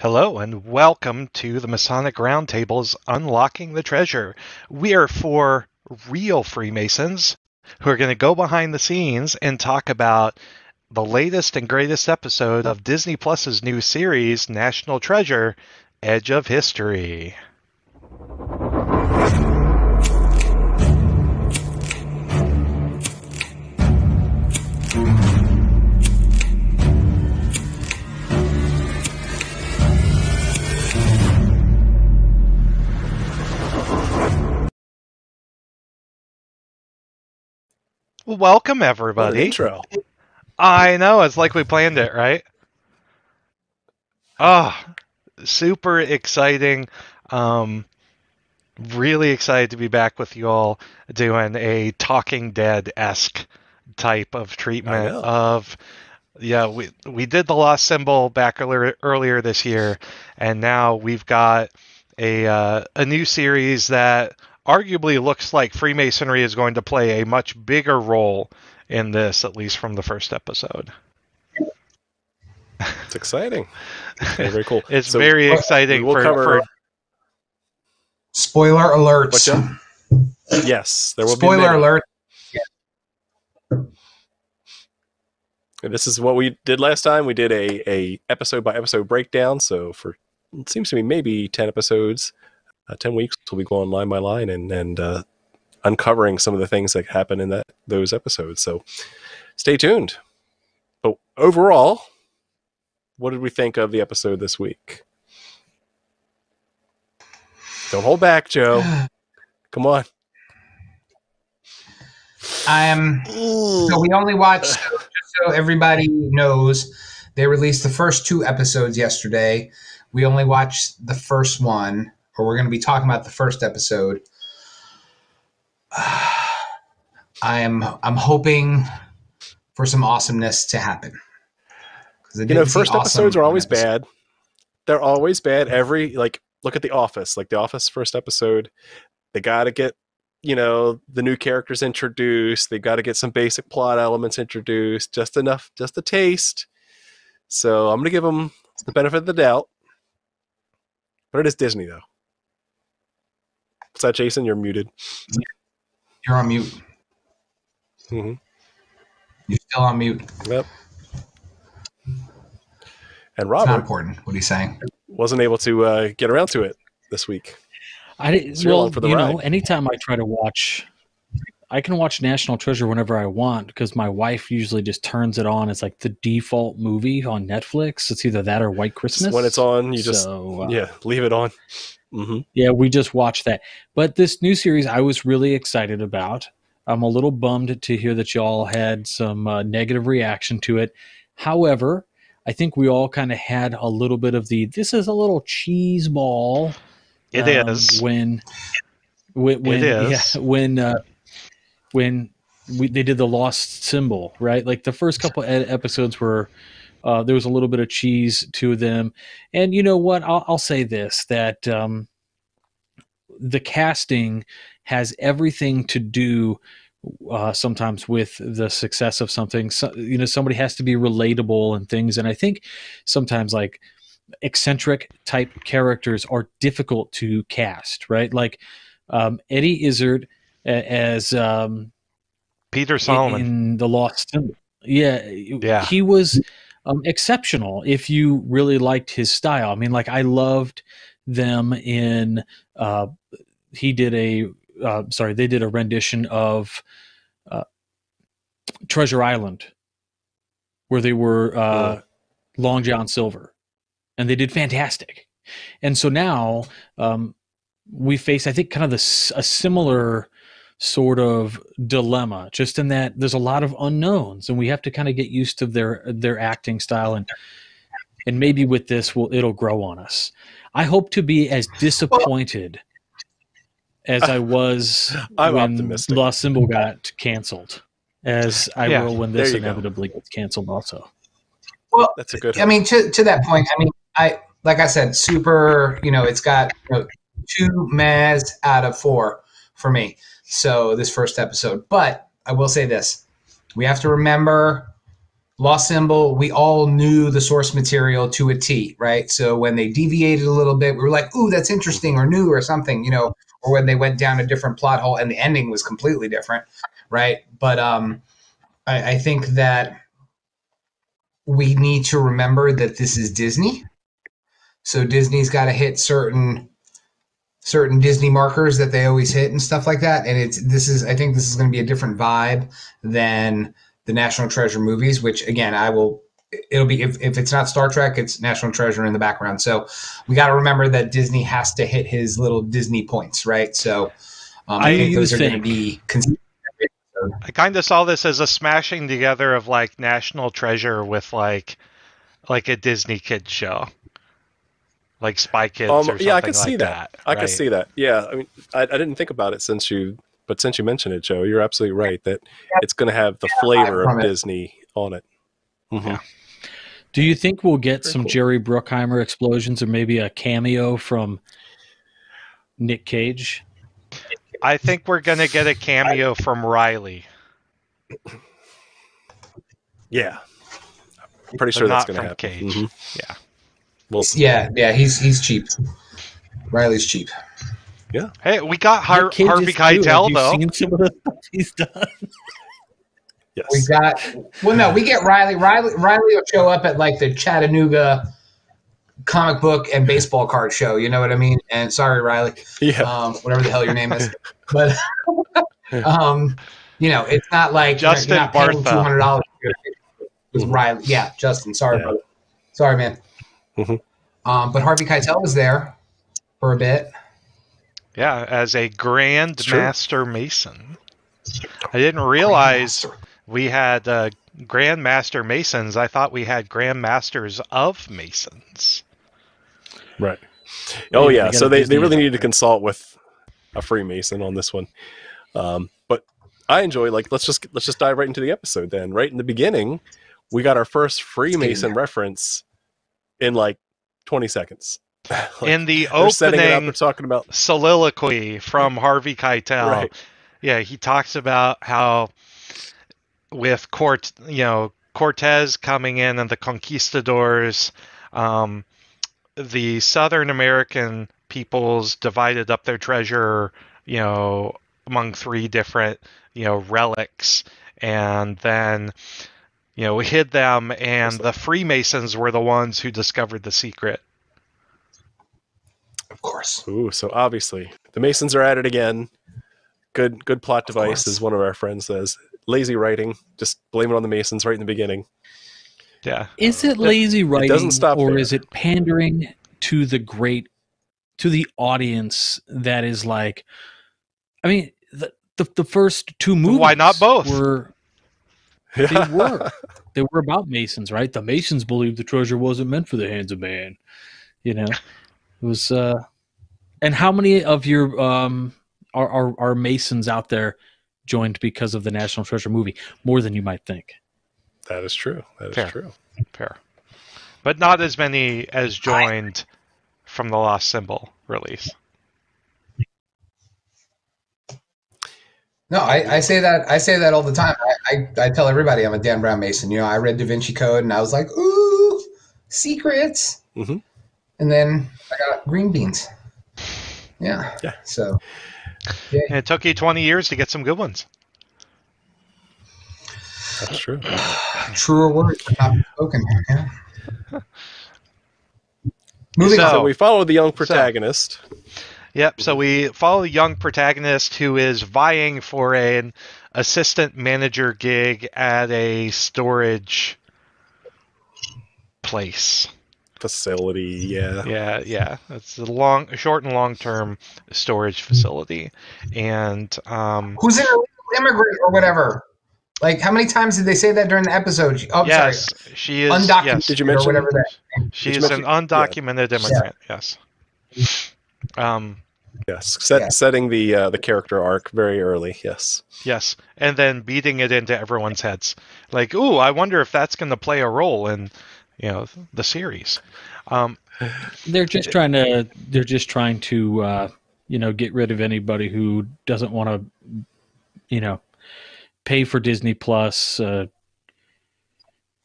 Hello and welcome to the Masonic Roundtable's Unlocking the Treasure. We are for real Freemasons who are going to go behind the scenes and talk about the latest and greatest episode of Disney Plus's new series, National Treasure Edge of History. Welcome, What an everybody. intro. I know, it's like we planned it, right? Oh, super exciting. Um, really excited to be back with you all doing a Talking Dead esque type of treatment of yeah we we did the lost symbol back earlier earlier this year and now we've got a uh, a new series that arguably looks like Freemasonry is going to play a much bigger role in this at least from the first episode. It's exciting. Okay, very cool. It's So, very we'll for, cover. for Spoiler alert. What's yes, there will be. Spoiler many. alert. And This is what we did last time. We did a a episode by episode breakdown. So for it seems to me maybe ten episodes, uh, ten weeks, we'll be going line by line and and uh, uncovering some of the things that happen in that those episodes. So stay tuned. But overall, what did we think of the episode this week? Don't hold back, Joe. Come on. I'm. So we only watched. Just so everybody knows, they released the first two episodes yesterday. We only watched the first one, or we're going to be talking about the first episode. I'm. I'm hoping for some awesomeness to happen. You know first awesome episodes are always episode- bad. They're always bad. Every like look at the office. Like the office first episode they got to get you know the new characters introduced. They got to get some basic plot elements introduced. Just enough just a taste. So i'm gonna give them the benefit of the doubt. But it is disney though what's that jason you're muted You're on mute. hmm You're still on mute. yep and It's not robert important. What he's saying. wasn't able to uh, get around to it this week I didn't, So you're well, along for the you know, anytime I try to watch, I can watch National Treasure whenever I want because my wife usually just turns it on. It's like the default movie on Netflix. It's either that or White Christmas. when it's on you just So, uh, yeah leave it on hmm yeah, we just watched that. But this new series, I was really excited about. I'm a little bummed to hear that y'all had some uh, negative reaction to it. However, I think we all kind of had a little bit of the this is a little cheese ball. It um, is. when when when yeah, when uh, when we, they did the lost symbol right like the first couple episodes were uh, there was a little bit of cheese to them. And you know what? I'll, I'll say this that um, the casting has everything to do uh, sometimes with the success of something. So, you know somebody has to be relatable and things. And i think sometimes like eccentric type characters are difficult to cast right? Like um, eddie izzard as um, Peter in, Solomon. in the lost symbol. Yeah Yeah. he was um, exceptional if you really liked his style. I mean like i loved them in uh, he did a uh, sorry they did a rendition of uh, treasure island where they were uh, long john silver and they did fantastic. And so now um, we face i think kind of this a similar sort of dilemma just in that there's a lot of unknowns and we have to kind of get used to their their acting style and and maybe with this will it'll grow on us i hope to be as disappointed as i was I'm when optimistic. lost symbol got canceled as i Yeah, will when this you go. inevitably gets canceled also Well, That's a good. I mean, to, to that point, I mean, I like I said, super. You know, it's got you know, two Maz out of four for me. So this first episode, but I will say this: we have to remember Lost Symbol, we all knew the source material to a T, right? So when they deviated a little bit, we were like, "Ooh, that's interesting," or "new," or something, you know. Or when they went down a different plot hole and the ending was completely different, right? But um, I, I think that we need to remember that this is Disney, so Disney's got to hit certain certain Disney markers that they always hit and stuff like that. And it's this is I think this is going to be a different vibe than the National Treasure movies, which again I will. It'll be if, if it's not Star Trek, it's National Treasure in the background. So we got to remember that Disney has to hit his little Disney points, right? So um, I, Do think you those are going to be. Con- I kind of saw this as a smashing together of like National Treasure with like like a Disney kids show, like Spy Kids Um, or something yeah, I could see like that. that. I right? can see that. Yeah, I mean, I, I didn't think about it since you, but since you mentioned it, Joe, you're absolutely right that it's going to have the flavor of. Disney on it. Mhm. Yeah. Do you think we'll get Very some cool. Jerry Bruckheimer explosions or maybe a cameo from Nick Cage? I think we're gonna get a cameo from Riley, Yeah, I'm pretty but sure that's going to from happen. Cage. Mhm. Yeah. We'll see. yeah, yeah, he's he's cheap. Riley's cheap. Yeah. Hey, we got Har- Harvey is. Have Keitel you though. Seen some of the stuff he's done. Yes. We got well, no, we get Riley. Riley Riley will show up at like the Chattanooga comic book and baseball card show. You know what I mean? And sorry, Riley, yeah. um, whatever the hell your name is, but um, you know, it's not like Justin you're not paying Bartha. two hundred dollars with Riley. Yeah, Justin. Sorry, Yeah. brother. Sorry, man. Mhm. Um, but Harvey Keitel was there for a bit. Yeah, as a Grand true. Master Mason. I didn't realize we had uh, Grand Master Masons. I thought we had Grand Masters of Masons. Right. Oh Yeah, yeah. they got So they, they really about need to consult with a Freemason on this one. Um, but I enjoy like let's just let's just dive right into the episode then. Right in the beginning, we got our first Freemason reference in like 20 seconds. Like, In the it up. They're talking about soliloquy from Harvey Keitel, right. yeah, he talks about how with Cort, you know, Cortez coming in and the conquistadors, um, the Southern American peoples divided up their treasure, you know, among three different, you know, relics, and then, you know, hid them, and the Freemasons were the ones who discovered the secret. Of course. Ooh, so obviously the Masons are at it again. Good good plot Of device, course. as one of our friends says. Lazy writing. Just blame it on the Masons right in the beginning. Yeah. Is it lazy writing, doesn't stop or there. is it pandering to the great, to the audience that is like, I mean, the the, the first two movies. Why not both? Were they were they were about Masons, right? The Masons believed the treasure wasn't meant for the hands of man. You know, it was. uh And how many of your um are are, are Masons out there joined because of the National Treasure movie? More than you might think. That is true. That is Fair. true. Fair. But not as many as joined from the Lost Symbol release. No, I, I say that I say that all the time. I, I, I tell everybody I'm a Dan Brown Mason. You know, I read Da Vinci Code and I was like, ooh, secrets. Mhm. And then I got green beans. Yeah. Yeah. So And it took you 20 years to get some good ones. That's true. truer words have not been spoken. Yeah. Moving So- on. So we follow the young protagonist. Yep. So we follow a young protagonist who is vying for an assistant manager gig at a storage place. facility. Yeah. Yeah, yeah. It's a long, short and long term storage facility, and um, Who's an illegal immigrant or whatever? Like, how many times did they say that during the episode? Oh, yes, she is. Undocumented. Yes, Did you or mention? whatever that? she is you an mention- undocumented immigrant. Yes. Um. Yes. Set, Yeah. Setting the uh, the character arc very early. Yes. Yes, and then beating it into everyone's heads. Like, ooh, I wonder if that's going to play a role in, you know, the series. Um, They're just trying to. They're just trying to, uh, you know, get rid of anybody who doesn't want to, you know, pay for Disney Plus. Uh,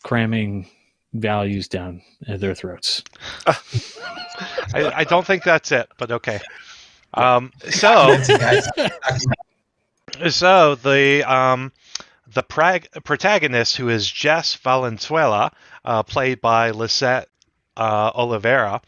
cramming values down their throats. I, I don't think that's it, but okay. Um, so so the um, the prag- protagonist, who is Jess Valenzuela, uh, played by Lisette uh, Olivera,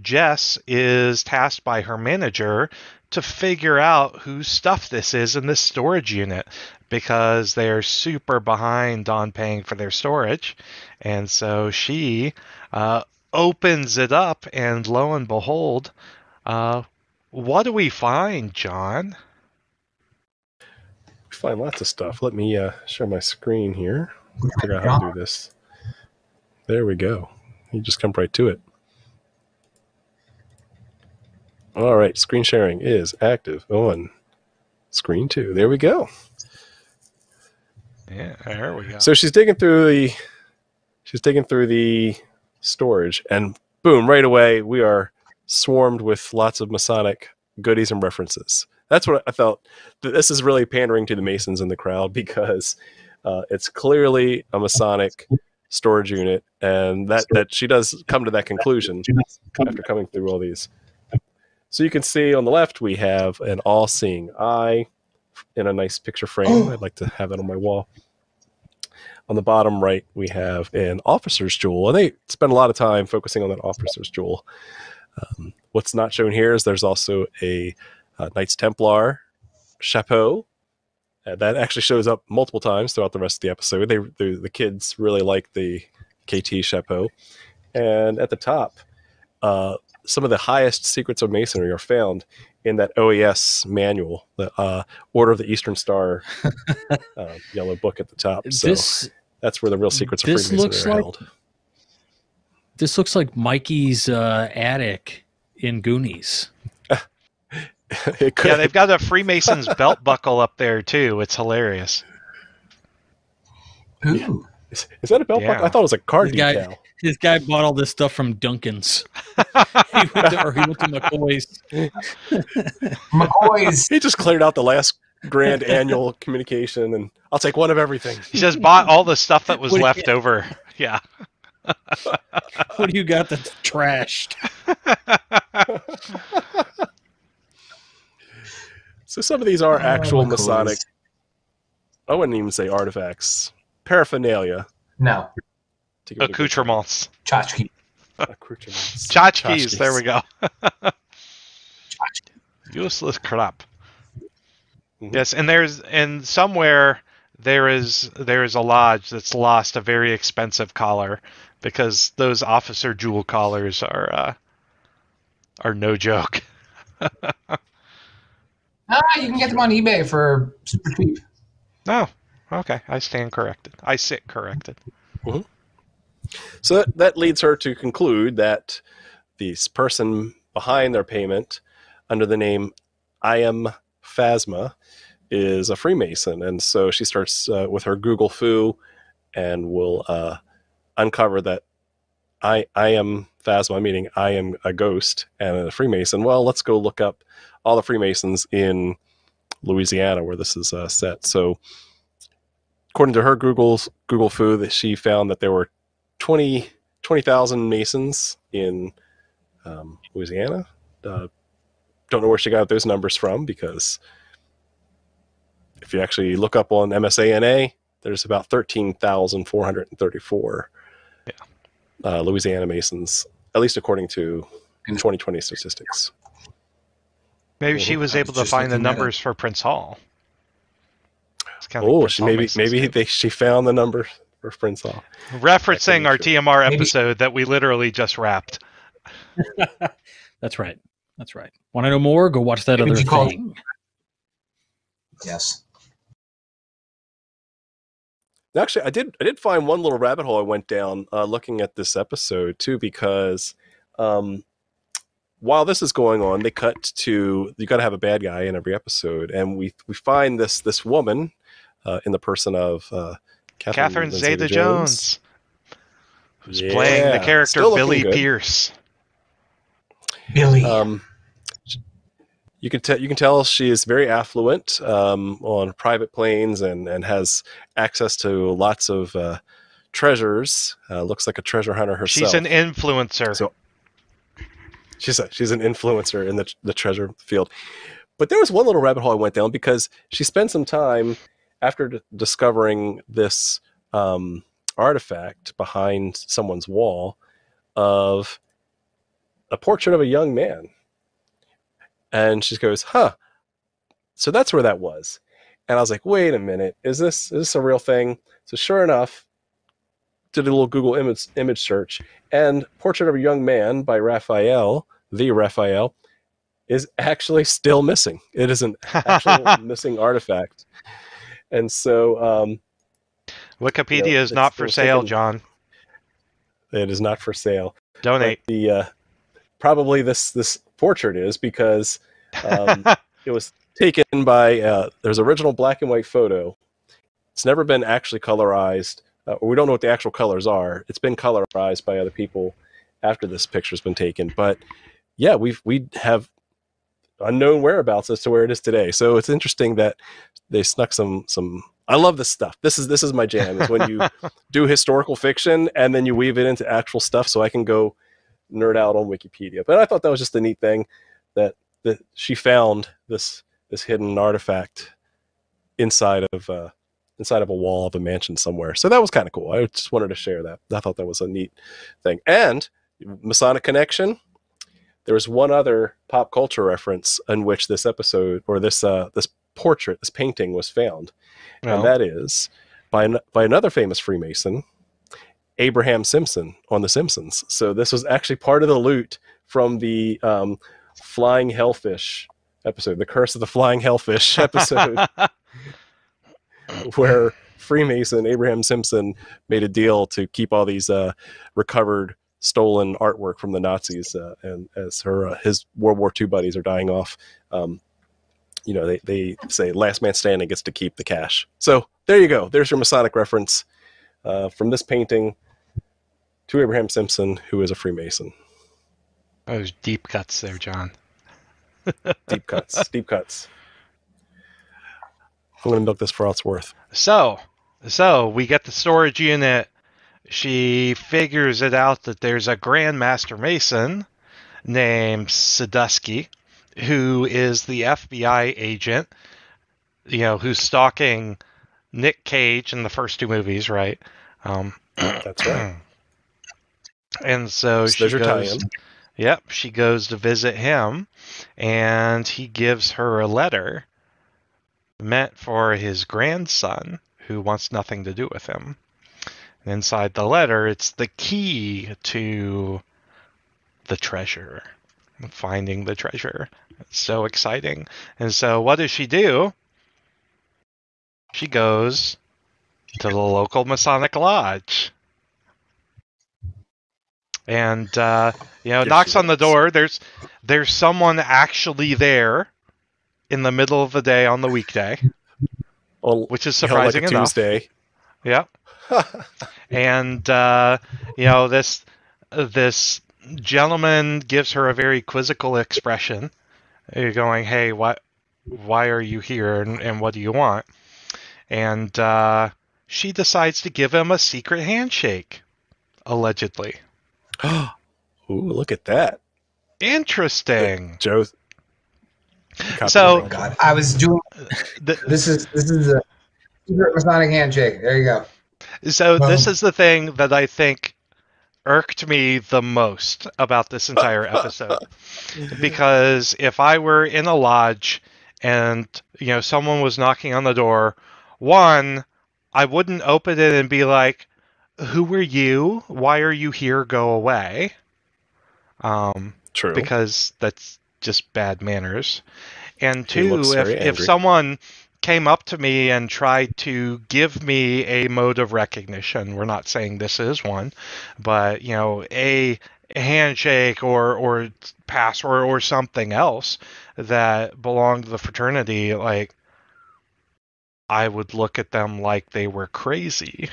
Jess is tasked by her manager to figure out whose stuff this is in this storage unit because they're super behind on paying for their storage. And so she uh, opens it up, and lo and behold, uh, what do we find, John? We find lots of stuff. Let me uh, share my screen here. Figure out how to do this. There we go. You just come right to it. All right, screen sharing is active on screen two. There we go. Yeah, there we go. So she's digging through the she's digging through the storage and boom, right away we are swarmed with lots of Masonic goodies and references. That's what I felt. This is really pandering to the Masons in the crowd because uh, it's clearly a Masonic storage unit, and that that she does come to that conclusion after coming through all these. So you can see on the left we have an all-seeing eye in a nice picture frame. I'd like to have that on my wall. On the bottom right, we have an officer's jewel, and they spend a lot of time focusing on that officer's jewel. Um, what's not shown here is there's also a, uh Knights Templar chapeau uh, that actually shows up multiple times throughout the rest of the episode. They, the the kids really like the KT chapeau, and at the top, uh, some of the highest secrets of masonry are found in that OES manual, the uh, Order of the Eastern Star uh, yellow book at the top. So this that's where the real secrets of this Freemasonry looks are like- held. This looks like Mikey's uh, attic in Goonies. yeah, they've got a Freemason's belt buckle up there too. It's hilarious. Ooh. is, is that a belt buckle? I thought it was a card This guy- decal. This guy bought all this stuff from Duncan's. he went to, or he went to Macoy's. Macoy's. He just cleared out the last grand annual communication, and I'll take one of everything. He just bought all the stuff that was What do you- left over. Yeah. What do you got that's trashed? So some of these are Oh, actual McCoy's. Masonic. I wouldn't even say artifacts, paraphernalia. No, to give it a good Accoutrements. tchotchke. accoutrements. Tchotchkes. There we go. Useless crap. Mhm. Yes, and there's and somewhere there is there is a lodge that's lost a very expensive collar because those officer jewel collars are uh, are no joke. Ah, you can get them on eBay for super cheap. No. Okay, I stand corrected. I sit corrected. So that, that leads her to conclude that this person behind their payment, under the name I am Phasma, is a Freemason, and so she starts uh, with her Google foo, and will uh, uncover that I I am Phasma, meaning I am a ghost and a Freemason. Well, let's go look up all the Freemasons in Louisiana where this is uh, set. So, according to her Google's Google foo, she found that there were 20 20,000 Masons in um, Louisiana. Uh, don't know where she got those numbers from because if you actually look up on MSANA, there's about 13,434 Yeah. Uh, Louisiana Masons, at least according to 2020 statistics. Maybe she was able was to find the looking that up. numbers for Prince Hall. It's kind of like Oh, Prince she Hall maybe Masons maybe they, she found the number for Prince Hall. referencing our That could be TMR Maybe- episode that we literally just wrapped. That's right. That's right. Want to know more? Go watch that Maybe other she called- thing. Yes. Actually, I did. I did find one little rabbit hole I went down uh, looking at this episode too, because um, while this is going on, they cut to you got to have a bad guy in every episode, and we we find this this woman uh, in the person of uh, Catherine Zeta Jones, who's Yeah, playing the character Billie good. Pierce. Billie. Um, you can tell you can tell she is very affluent um, on private planes and and has access to lots of uh, treasures. Uh, looks like a treasure hunter herself. She's an influencer. So she's a, she's an influencer in the the treasure field. But there was one little rabbit hole I went down because she spent some time after d- discovering this um, artifact behind someone's wall of a portrait of a young man. And she goes, "Huh. So that's where that was." And I was like, "Wait a minute. Is this is this a real thing?" So sure enough, did a little Google image image search, and "Portrait of a Young Man" by Raphael, the Raphael, is actually still missing. It is an actual missing artifact, and so um, Wikipedia you know, is not for sale, taken- John. it is not for sale. Donate. But the uh, probably this this portrait is because um, it was taken by uh, there's original black and white photo. It's never been actually colorized. Uh, or we don't know what the actual colors are. It's been colorized by other people after this picture's been taken. But yeah, we've we have unknown whereabouts as to where it is today. So it's interesting that they snuck some some. I love this stuff. This is this is my jam. Is when you do historical fiction and then you weave it into actual stuff, so I can go nerd out on Wikipedia. But I thought that was just a neat thing that that she found this this hidden artifact inside of uh, inside of a wall of a mansion somewhere. So that was kind of cool. I just wanted to share that. I thought that was a neat thing. And Masonic connection. There was one other pop culture reference in which this episode or this uh, this portrait, this painting was found, and that is by an, by another famous Freemason, Abraham Simpson on The Simpsons. So this was actually part of the loot from the um, Flying Hellfish episode, the Curse of the Flying Hellfish episode, where Freemason Abraham Simpson made a deal to keep all these uh, recovered stolen artwork from the Nazis, uh, and as her uh, his World War II buddies are dying off. Um, you know, they, they say last man standing gets to keep the cash. So there you go. There's your Masonic reference uh, from this painting to Abraham Simpson, who is a Freemason. Those deep cuts there, John. Deep cuts, deep cuts. I'm going to milk this for all it's worth. So, so we get the storage unit. She figures it out that there's a Grand Master Mason named Sadusky, who is the FBI agent, you know, who's stalking Nick Cage in the first two movies, right? Um, That's right. and so, So she goes. Yep, she goes to visit him, and he gives her a letter meant for his grandson, who wants nothing to do with him. And inside the letter, it's the key to the treasure, finding the treasure. It's so exciting. And so, what does she do? She goes to the local Masonic lodge. And uh, you know, knocks on the door. There's there's someone actually there in the middle of the day on the weekday, Well, which is you know, like surprising a enough. Tuesday. Yeah, and uh, you know this this gentleman gives her a very quizzical expression. You're going, hey, what? Why are you here, and, and what do you want? And uh, she decides to give him a secret handshake, allegedly. Ooh, look at that. Interesting. Joe. So- Oh God, I was doing The- this is this is a secret Masonic handshake. There you go. So this Um, is the thing that I think irked me the most about this entire episode. because if I were in a lodge and you know someone was knocking on the door, one, I wouldn't open it and be like, "Who are you? Why are you here? Go away." Um, True. because that's just bad manners. And two, if, if someone came up to me and tried to give me a mode of recognition, we're not saying this is one, but you know, a handshake or or password or something else that belonged to the fraternity, like I would look at them like they were crazy.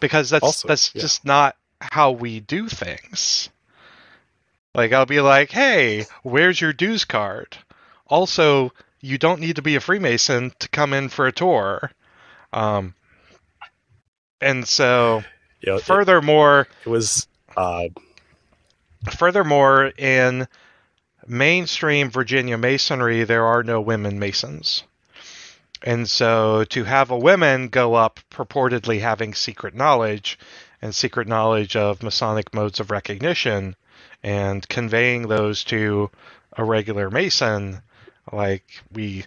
Because that's Also, that's yeah. just not how we do things. Like I'll be like, "Hey, where's your dues card?" Also, you don't need to be a Freemason to come in for a tour. Um, and so You know, it, furthermore, it was uh, furthermore, in mainstream Virginia Masonry, there are no women Masons. And so to have a woman go up purportedly having secret knowledge and secret knowledge of Masonic modes of recognition and conveying those to a regular Mason, like we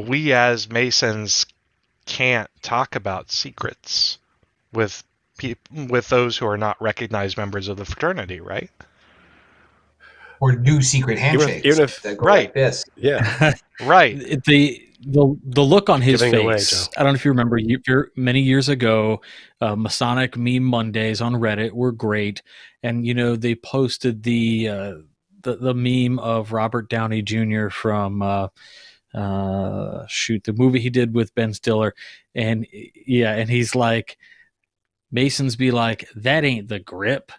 we as Masons can't talk about secrets with peop- with those who are not recognized members of the fraternity, right? or do secret handshakes even if- that go right. like this. yeah. Right. the the the look on his Giving away, face. Joe. I don't know if you remember. You, you're- many years ago, uh, Masonic meme Mondays on Reddit were great, and you know they posted the uh, the the meme of Robert Downey Jr. from uh, uh, shoot the movie he did with Ben Stiller, and yeah, and he's like, Masons be like, that ain't the grip,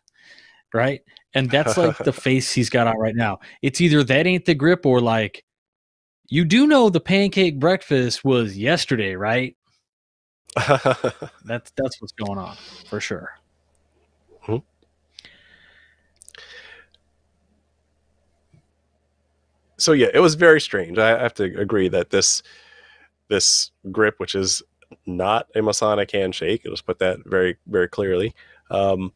right? And that's like the face he's got on right now. It's either that ain't the grip or like you do know the pancake breakfast was yesterday, right? That's that's what's going on for sure. so yeah, it was very strange. I have to agree that this this grip, which is not a Masonic handshake, let's put that very very clearly, um,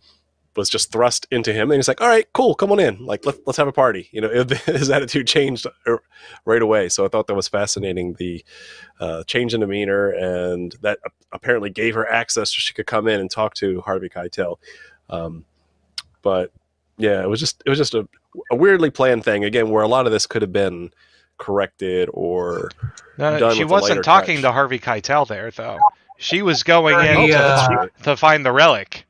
was just thrust into him, and he's like, "All right, cool, come on in. Like, let's let's have a party." You know, his attitude changed uh, right away. So I thought that was fascinating. The uh, change in demeanor, and that apparently gave her access so she could come in and talk to Harvey Keitel. Um, but yeah, it was just it was just a, a weirdly planned thing again, where a lot of this could have been corrected or No, done she with wasn't talking touch. to Harvey Keitel there, though. She was going Harvey, in to, uh, that's to find the relic.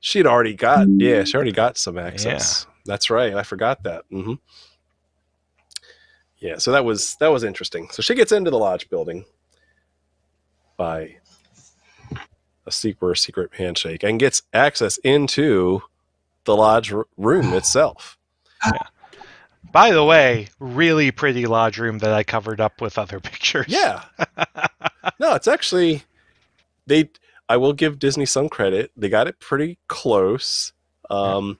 She'd already got yeah she already got some access. That's right i forgot that hmm yeah so that was that was interesting. So she gets into the lodge building by a secret secret handshake and gets access into the lodge room itself. Yeah. By the way, really pretty lodge room that I covered up with other pictures. yeah. No it's actually they i will give disney some credit. They got it pretty close. Um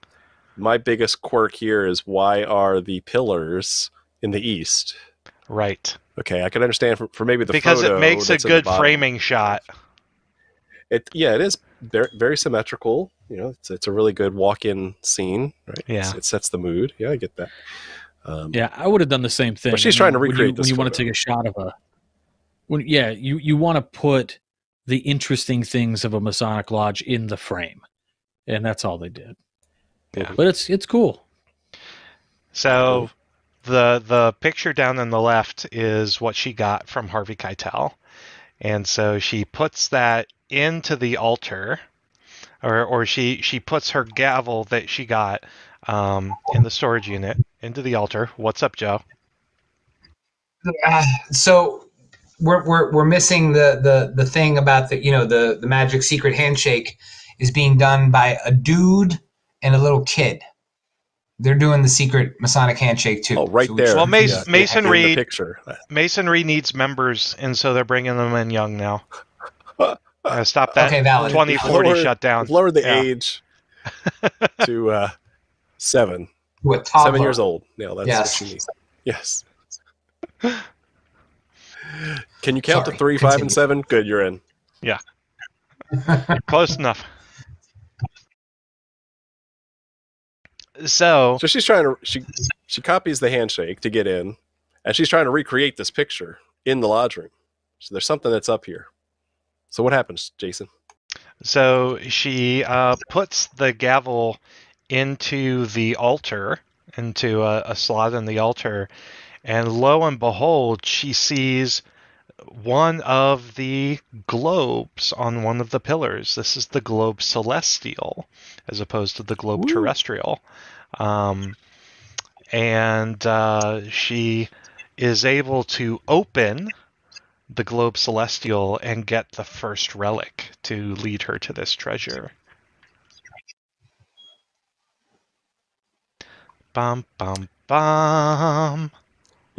my biggest quirk here is why are the pillars in the east? Right. okay i can understand for, for maybe the because photo it makes a that's in the good framing shot. it yeah it is very, very symmetrical. You know it's, it's a really good walk-in scene right? Yeah. It's- it sets the mood. Yeah i get that. Um, Yeah, I would have done the same thing. But she's I trying to when you- recreate when this you want to take a shot of a when yeah, you you want to put the interesting things of a Masonic lodge in the frame. And that's all they did. Yeah. But it's it's cool. So the the picture down on the left is what she got from Harvey Keitel. And so she puts that into the altar or or she she puts her gavel that she got um, in the storage unit into the altar. What's up, Joe? Uh, so we're, we're, we're missing the, the, the thing about the you know the, the magic secret handshake is being done by a dude and a little kid. They're doing the secret Masonic handshake too. oh right So there should- Well, Mason- Yeah, Mason in the Reed- picture Masonry needs members, and so they're bringing them in young now. Uh, stop that Okay, valid. 2040 Lower- shutdown. We've lowered the Yeah. age to uh, seven. What. Seven years old. Yeah, that's Yes. what she needs. Yes. Can you count Sorry, to three, five, and seven? Good, you're in. Yeah. Close enough. So, So she's trying to she she copies the handshake to get in, and she's trying to recreate this picture in the lodge room. So there's something that's up here. So what happens, Jason? so she uh, puts the gavel into the altar, into a, a slot in the altar, and lo and behold, she sees one of the globes on one of the pillars. This is the globe celestial, as opposed to the globe Woo. terrestrial. Um, and uh, she is able to open the globe celestial and get the first relic to lead her to this treasure. Bum bum bum.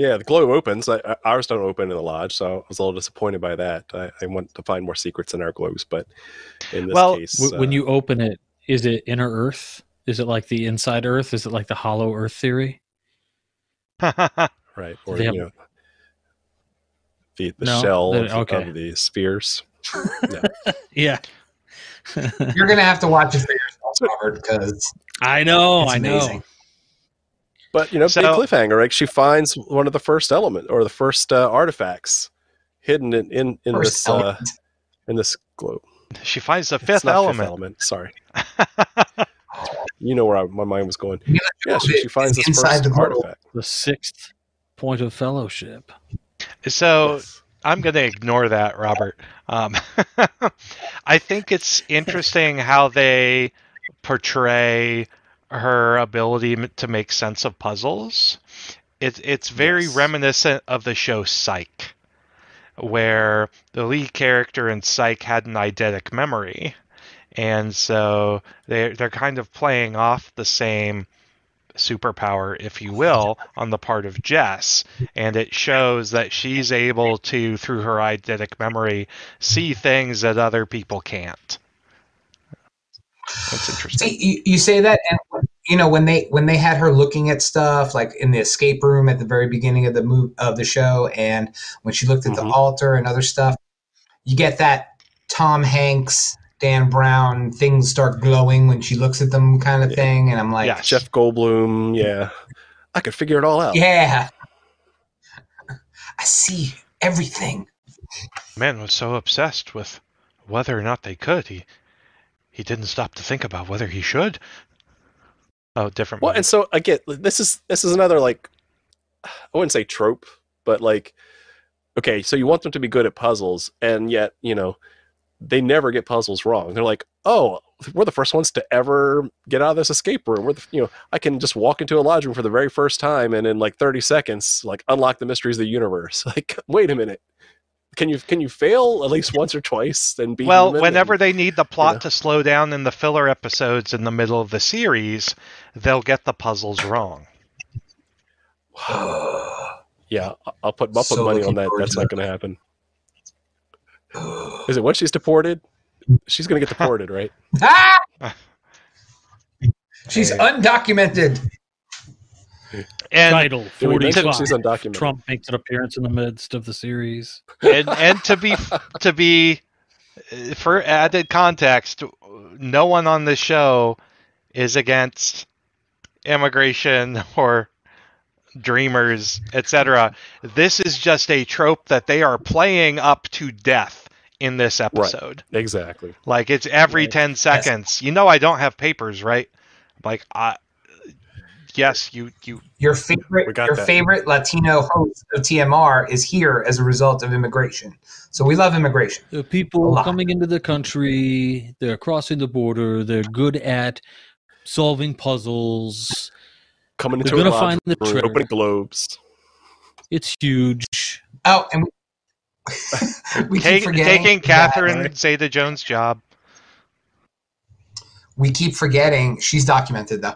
Yeah, the glow opens. I, I- ours don't open in the lodge, so I was a little disappointed by that. I, I want to find more secrets in our glows, but in this Well, case, W- when uh, you open it, is it inner Earth? Is it like the inside Earth? Is it like the hollow Earth theory? right or have- you know the the No, shell they- of, okay. of the spheres. Yeah. You're gonna have to watch it for yourself, Robert, because I know. it's I know. amazing. But you know, So- big cliffhanger. Like she finds one of the first element or the first uh, artifacts hidden in in, in this uh, in this globe. she finds the It's fifth not element. Sorry, you know where I, my mind was going. Milla Yeah, she, she finds is this inside first the globe. artifact. The sixth point of fellowship. so Yes. I'm going to ignore that, Robert. Um, I think it's interesting how they portray her ability to make sense of puzzles. It's it's very Yes. reminiscent of the show Psych, where the lead character in Psych had an eidetic memory, and so they they're kind of playing off the same superpower, if you will, on the part of Jess, and it shows that she's able to, through her eidetic memory, see things that other people can't. That's interesting. See, you, you say that, and you know when they when they had her looking at stuff like in the escape room at the very beginning of the move of the show, and when she looked at the Mhm. altar and other stuff, you get that Tom Hanks, Dan Brown things start glowing when she looks at them kind of Yeah. thing, and I'm like, Yes. Jeff Goldblum. Yeah, I could figure it all out. yeah, I see everything. Man was so obsessed with whether or not they could, he he didn't stop to think about whether he should. Oh, different. Well, and so again, this is this is another like I wouldn't say trope, but like okay, so you want them to be good at puzzles, and yet you know they never get puzzles wrong. They're like, oh, we're the first ones to ever get out of this escape room. We're the, you know, I can just walk into a lodge room for the very first time, and in like thirty seconds, like unlock the mysteries of the universe. Like, wait a minute. Can you can you fail at least once or twice and be well, human whenever and- they need the plot know. to slow down in the filler episodes in the middle of the series, they'll get the puzzles wrong. yeah, I- I'll put I'll So money on that. That's not going to happen. Is it once she's deported? She's going to get deported, right? ah! She's Hey. undocumented. And Title Did we mention 45. she's? Trump makes an appearance in the midst of the series. and and to be to be uh, for added context, no one on this show is against immigration or dreamers, etc. This is just a trope that they are playing up to death in this episode. Exactly. Like it's every Right. 10 seconds. You know I don't have papers, right? Like I yes, you you Your We favorite, got your that. favorite Latino host of TMR is here as a result of immigration. So we love immigration. The people coming into the country, they're crossing the border, they're good at solving puzzles. Coming They're into gonna find the room, treasure. opening globes. It's huge. Oh, and we, we take, keep forgetting taking that- Catherine Zeta Jones' job. we keep forgetting she's documented though.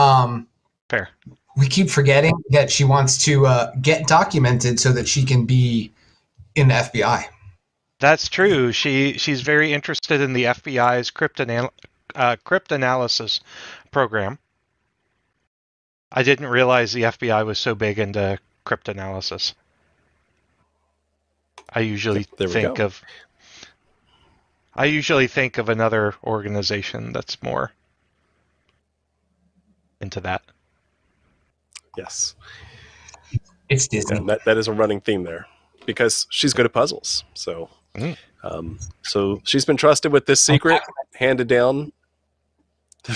Um, Fair. we keep forgetting that she wants to uh, get documented so that she can be in the FBI. That's true. She she's very interested in the FBI's cryptanal- uh, cryptanalysis program. I didn't realize the FBI was so big into cryptanalysis. I usually There think go. of I usually think of another organization that's more into that. Yes. It's Disney. And that, that is a running theme there because she's good at puzzles. So, Mm. um, so she's been trusted with this secret, handed down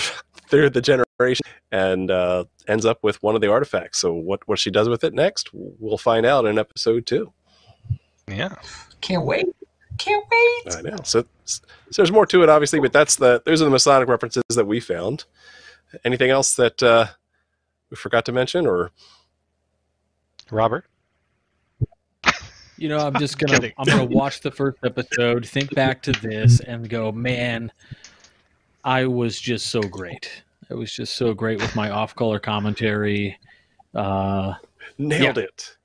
through the generation, and uh, ends up with one of the artifacts. So, what what she does with it next, we'll find out in episode two. Yeah. Can't wait. Can't wait. I know. So, so there's more to it, obviously, but that's the those are the Masonic references that we found. Anything else that uh, we forgot to mention, or Robert? You know, I'm just gonna Kidding. I'm gonna watch the first episode, think back to this, and go, man, I was just so great. I was just so great with my off-color commentary. Uh, nailed it?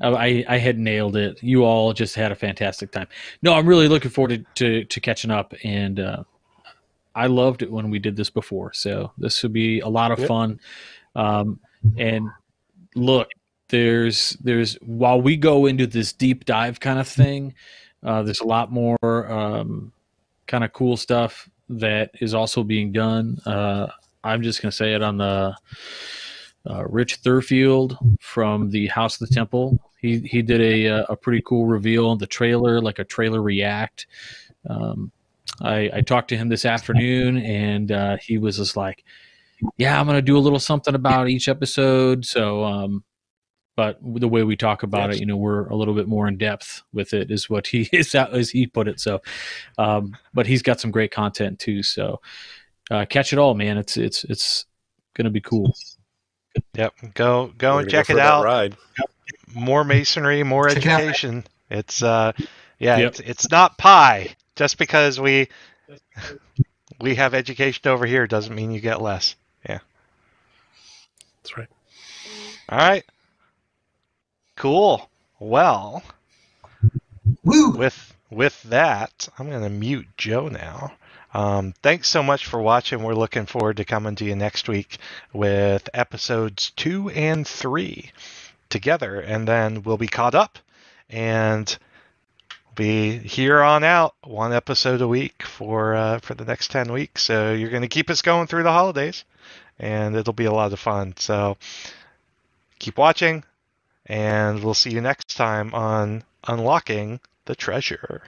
I, I had nailed it. You all just had a fantastic time. No, I'm really looking forward to, to, to catching up, and uh, I loved it when we did this before. So this will be a lot of Yep. fun. Um, and look, there's there's while we go into this deep dive kind of thing, uh, there's a lot more um, kind of cool stuff that is also being done. Uh, I'm just gonna say it on the uh, Rich Thurfield from the House of the Temple. He he did a uh, a pretty cool reveal on the trailer, like a trailer react. Um, I, I talked to him this afternoon, and uh, he was just like, "Yeah, I'm gonna do a little something about each episode." So, um, but the way we talk about Yes. it, you know, we're a little bit more in depth with it, is what he is as he put it. So, um, but he's got some great content too. So, uh, catch it all, man. It's it's it's gonna be cool. Yep. Go go We're and gonna go check it out. Ride. More masonry, more Check it education. It's uh yeah, Yep. it's it's not pie. Just because we we have education over here doesn't mean you get less. That's right. All right. Cool. Well, Woo! with with that, I'm going to mute Joe now. Um, thanks so much for watching. We're looking forward to coming to you next week with episodes two and three together, and then we'll be caught up and be here on out one episode a week for uh, for the next ten weeks. So you're going to keep us going through the holidays, and it'll be a lot of fun. So keep watching, and we'll see you next time on unlocking the treasure.